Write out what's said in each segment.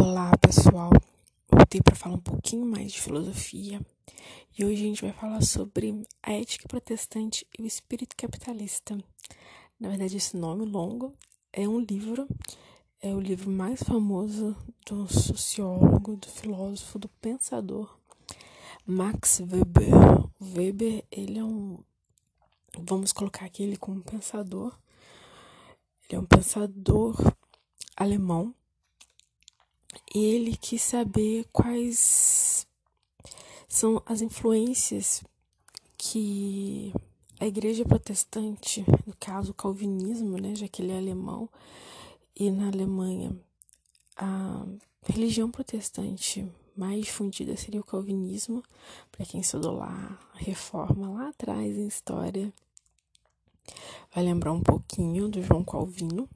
Olá, pessoal. Voltei para falar um pouquinho mais de filosofia e hoje a gente vai falar sobre a ética protestante e o espírito capitalista. Na verdade, esse nome longo é um livro, é o livro mais famoso do sociólogo, do filósofo, do pensador Max Weber. O Weber, ele é um vamos colocar aqui ele como pensador. Ele é um pensador alemão ele quis saber quais são as influências que a igreja protestante, no caso o calvinismo, né, já que ele é alemão, e na Alemanha a religião protestante mais difundida seria o calvinismo, para quem estudou lá a reforma lá atrás em história, vai lembrar um pouquinho do João Calvino.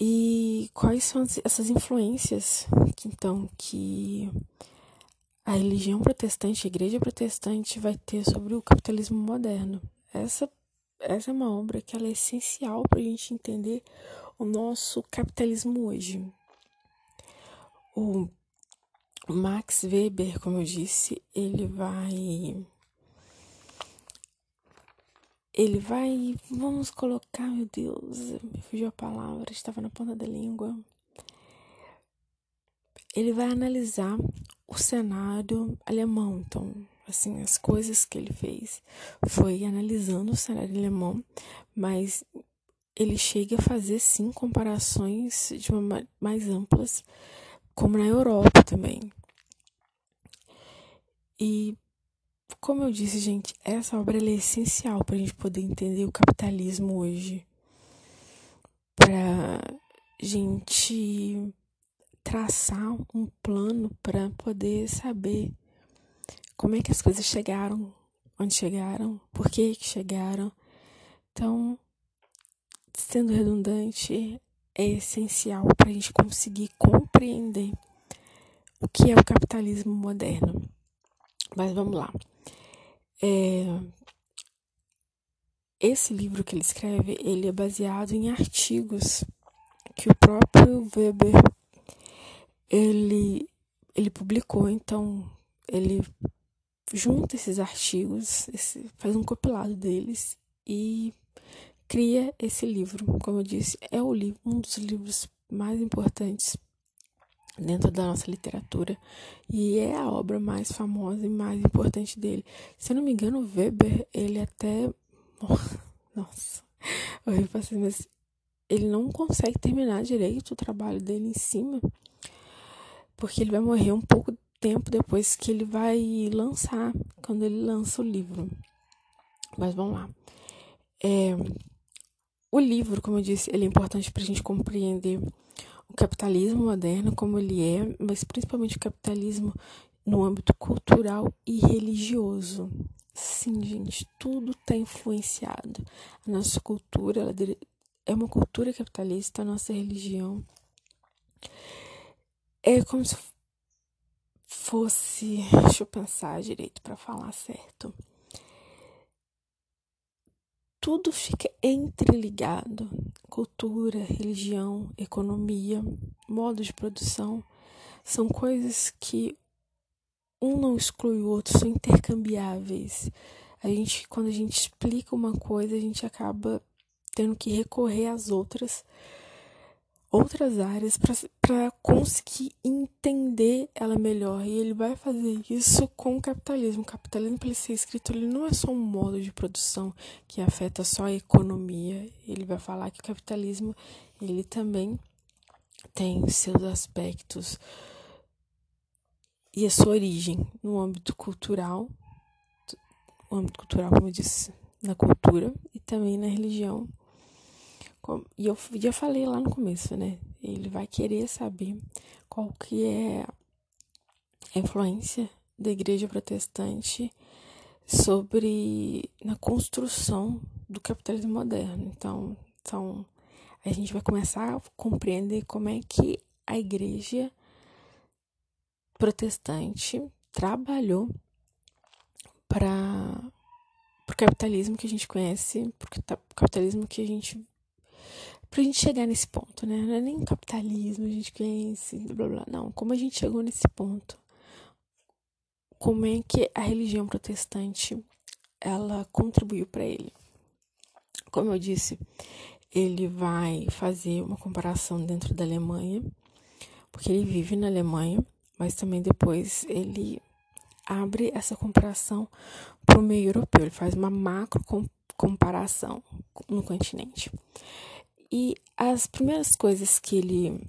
E quais são essas influências que então que a religião protestante, a igreja protestante vai ter sobre o capitalismo moderno? Essa essa é uma obra que ela é essencial para a gente entender o nosso capitalismo hoje. O Max Weber, como eu disse, ele vai ele vai. Vamos colocar, meu Deus, me fugiu a palavra, estava na ponta da língua. Ele vai analisar o cenário alemão. Então, assim, as coisas que ele fez foi analisando o cenário alemão, mas ele chega a fazer sim comparações de uma mais amplas, como na Europa também. E como eu disse, gente, essa obra é essencial para a gente poder entender o capitalismo hoje. Para gente traçar um plano para poder saber como é que as coisas chegaram, onde chegaram, por que, que chegaram. Então, sendo redundante, é essencial para a gente conseguir compreender o que é o capitalismo moderno. Mas vamos lá. É, esse livro que ele escreve, ele é baseado em artigos que o próprio Weber ele, ele publicou. Então, ele junta esses artigos, esse, faz um compilado deles e cria esse livro. Como eu disse, é o livro, um dos livros mais importantes dentro da nossa literatura e é a obra mais famosa e mais importante dele. Se eu não me engano, Weber, ele até nossa, eu mas ele não consegue terminar direito o trabalho dele em cima, porque ele vai morrer um pouco tempo depois que ele vai lançar, quando ele lança o livro. Mas vamos lá. É, o livro, como eu disse, ele é importante para a gente compreender o capitalismo moderno como ele é, mas principalmente o capitalismo no âmbito cultural e religioso. Sim, gente, tudo está influenciado. A nossa cultura ela é uma cultura capitalista, a nossa religião é como se fosse. Deixa eu pensar direito para falar certo tudo fica entreligado. Cultura, religião, economia, modo de produção são coisas que um não exclui o outro, são intercambiáveis. A gente, quando a gente explica uma coisa, a gente acaba tendo que recorrer às outras outras áreas para conseguir entender ela melhor. E ele vai fazer isso com o capitalismo. O capitalismo, para ele ser escrito, ele não é só um modo de produção que afeta só a economia. Ele vai falar que o capitalismo ele também tem seus aspectos e a sua origem no âmbito cultural, no âmbito cultural, como eu disse, na cultura e também na religião e eu já falei lá no começo, né? Ele vai querer saber qual que é a influência da igreja protestante sobre na construção do capitalismo moderno. Então, então a gente vai começar a compreender como é que a igreja protestante trabalhou para o capitalismo que a gente conhece, para o capitalismo que a gente pra gente chegar nesse ponto, né? Não é nem capitalismo, a gente conhece, blá blá, não. Como a gente chegou nesse ponto? Como é que a religião protestante ela contribuiu para ele? Como eu disse, ele vai fazer uma comparação dentro da Alemanha, porque ele vive na Alemanha, mas também depois ele abre essa comparação para o meio europeu, ele faz uma macro comparação no continente. E as primeiras coisas que ele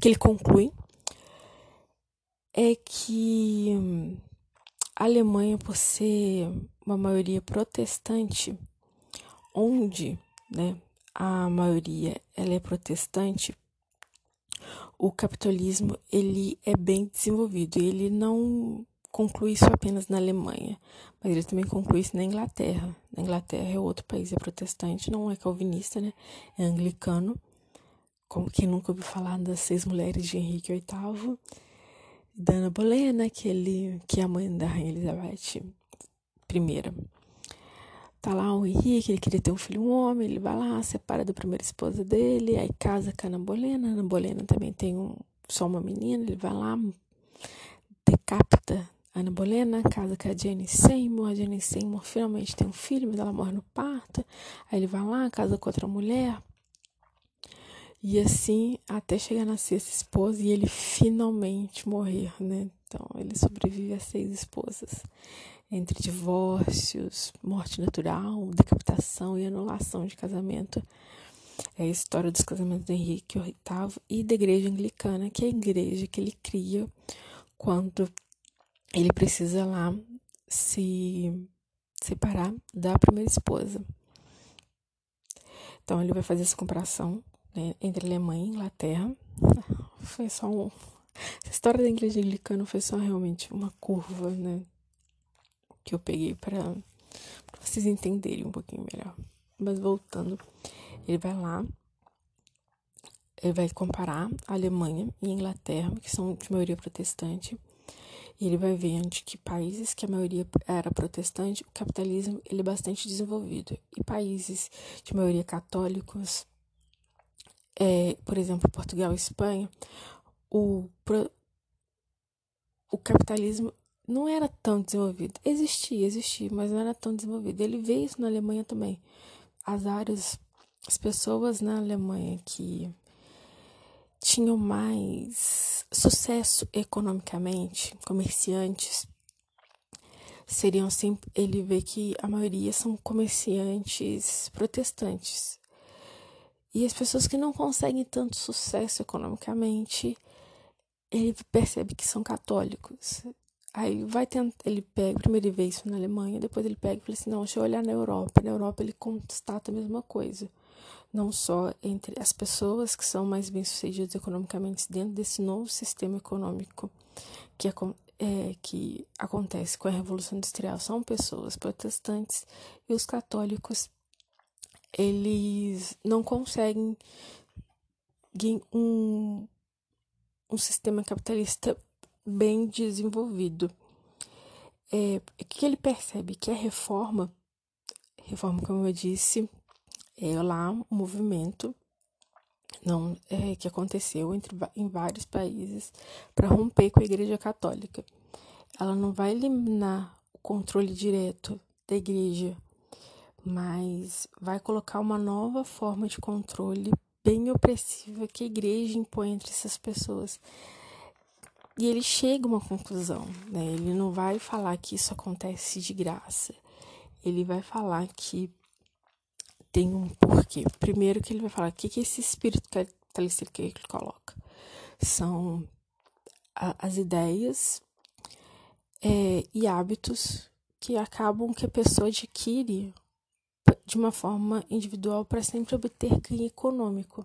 que ele conclui é que a Alemanha, por ser uma maioria protestante, onde né, a maioria ela é protestante, o capitalismo ele é bem desenvolvido. Ele não conclui isso apenas na Alemanha, mas ele também conclui isso na Inglaterra. Na Inglaterra é outro país, é protestante, não é calvinista, né? É anglicano. Como quem nunca ouviu falar das seis mulheres de Henrique VIII, da Ana Bolena, que, ele, que é a mãe da Rainha Elizabeth I. Tá lá o Henrique, ele queria ter um filho, um homem, ele vai lá, separa da primeira esposa dele, aí casa com a Ana Bolena. A Ana Bolena também tem um, só uma menina, ele vai lá, decapita Ana Bolena, casa com a Jenny Seymour. A Jenny Seymour finalmente tem um filho, mas ela morre no parto. Aí ele vai lá, casa com outra mulher. E assim, até chegar na sexta esposa e ele finalmente morrer, né? Então, ele sobrevive a seis esposas entre divórcios, morte natural, decapitação e anulação de casamento. É a história dos casamentos do Henrique VIII e da igreja anglicana, que é a igreja que ele cria quando ele precisa lá se separar da primeira esposa. Então ele vai fazer essa comparação né, entre Alemanha e Inglaterra. Foi só um. Essa história da igreja anglicana foi só realmente uma curva, né? que eu peguei para vocês entenderem um pouquinho melhor. Mas voltando, ele vai lá, ele vai comparar a Alemanha e a Inglaterra, que são de maioria protestante, e ele vai ver onde que países que a maioria era protestante, o capitalismo ele é bastante desenvolvido. E países de maioria católicos, é, por exemplo, Portugal e Espanha, o, o capitalismo não era tão desenvolvido. Existia, existia, mas não era tão desenvolvido. Ele vê isso na Alemanha também. As áreas, as pessoas na Alemanha que tinham mais sucesso economicamente, comerciantes, seriam sempre. Ele vê que a maioria são comerciantes protestantes. E as pessoas que não conseguem tanto sucesso economicamente, ele percebe que são católicos. Aí vai tentar, ele pega, primeiro ele vê isso na Alemanha, depois ele pega e fala assim, não, deixa eu olhar na Europa. Na Europa ele constata a mesma coisa. Não só entre as pessoas que são mais bem-sucedidas economicamente dentro desse novo sistema econômico que, é, que acontece com a Revolução Industrial, são pessoas protestantes e os católicos, eles não conseguem um, um sistema capitalista bem desenvolvido. É, que ele percebe? Que a reforma, reforma, como eu disse, é lá um movimento não é, que aconteceu entre, em vários países para romper com a Igreja Católica. Ela não vai eliminar o controle direto da Igreja, mas vai colocar uma nova forma de controle bem opressiva que a Igreja impõe entre essas pessoas. E ele chega a uma conclusão, né? Ele não vai falar que isso acontece de graça. Ele vai falar que tem um porquê. Primeiro que ele vai falar o que, que esse espírito capitalista que ele coloca. São a, as ideias é, e hábitos que acabam que a pessoa adquire de uma forma individual para sempre obter ganho econômico.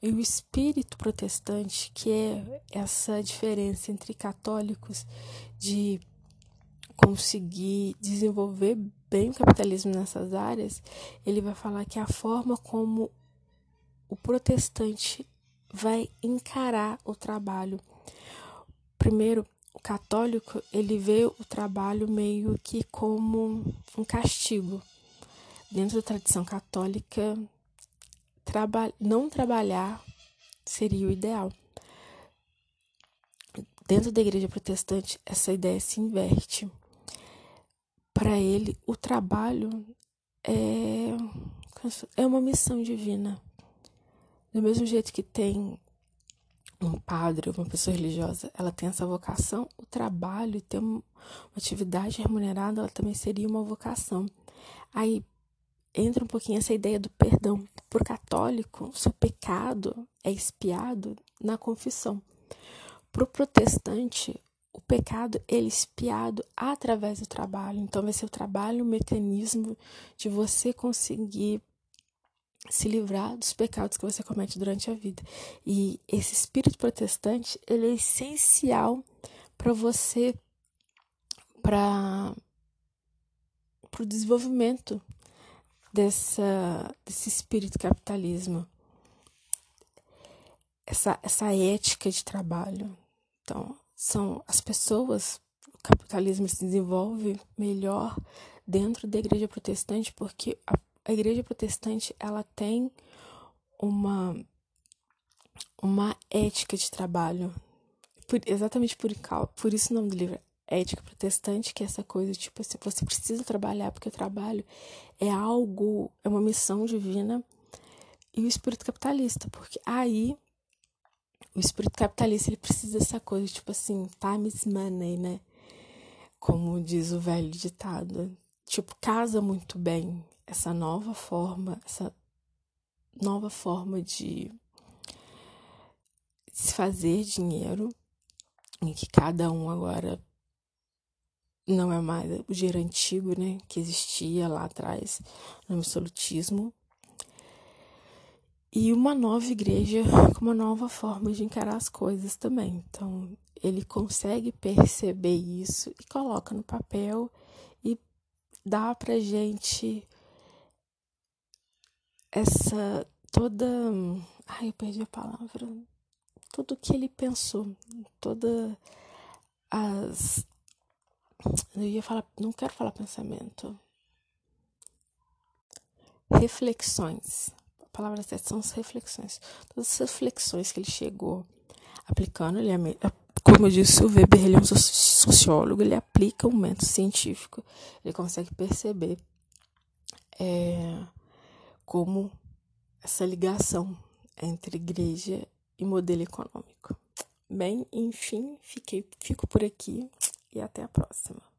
E o espírito protestante, que é essa diferença entre católicos de conseguir desenvolver bem o capitalismo nessas áreas, ele vai falar que a forma como o protestante vai encarar o trabalho. Primeiro, o católico, ele vê o trabalho meio que como um castigo dentro da tradição católica, traba não trabalhar seria o ideal. Dentro da igreja protestante, essa ideia se inverte. Para ele, o trabalho é, é uma missão divina. Do mesmo jeito que tem um padre, uma pessoa religiosa, ela tem essa vocação, o trabalho e ter uma atividade remunerada, ela também seria uma vocação. Aí entra um pouquinho essa ideia do perdão. Por católico, seu pecado é espiado na confissão. Para o protestante, pecado ele é espiado através do trabalho. Então vai ser o trabalho o mecanismo de você conseguir se livrar dos pecados que você comete durante a vida. E esse espírito protestante, ele é essencial para você para o desenvolvimento dessa, desse espírito capitalismo, essa, essa ética de trabalho. Então, são as pessoas, o capitalismo se desenvolve melhor dentro da igreja protestante, porque a, a igreja protestante ela tem uma, uma ética de trabalho. Por, exatamente por, por isso o nome do livro ética protestante, que é essa coisa, tipo assim, você precisa trabalhar, porque o trabalho é algo, é uma missão divina, e o espírito capitalista, porque aí o espírito capitalista ele precisa dessa coisa, tipo assim, time is money, né? Como diz o velho ditado. Tipo, casa muito bem essa nova forma, essa nova forma de se fazer dinheiro, em que cada um agora não é mais o dinheiro antigo, né, que existia lá atrás no absolutismo. E uma nova igreja com uma nova forma de encarar as coisas também. Então, ele consegue perceber isso e coloca no papel e dá pra gente essa toda. Ai, eu perdi a palavra. Tudo que ele pensou, todas as eu ia falar, não quero falar pensamento. Reflexões. Palavra certa são as reflexões. Todas as reflexões que ele chegou aplicando, ele é, como eu disse, o Weber ele é um sociólogo, ele aplica um método científico, ele consegue perceber é, como essa ligação entre igreja e modelo econômico. Bem, enfim, fiquei, fico por aqui e até a próxima.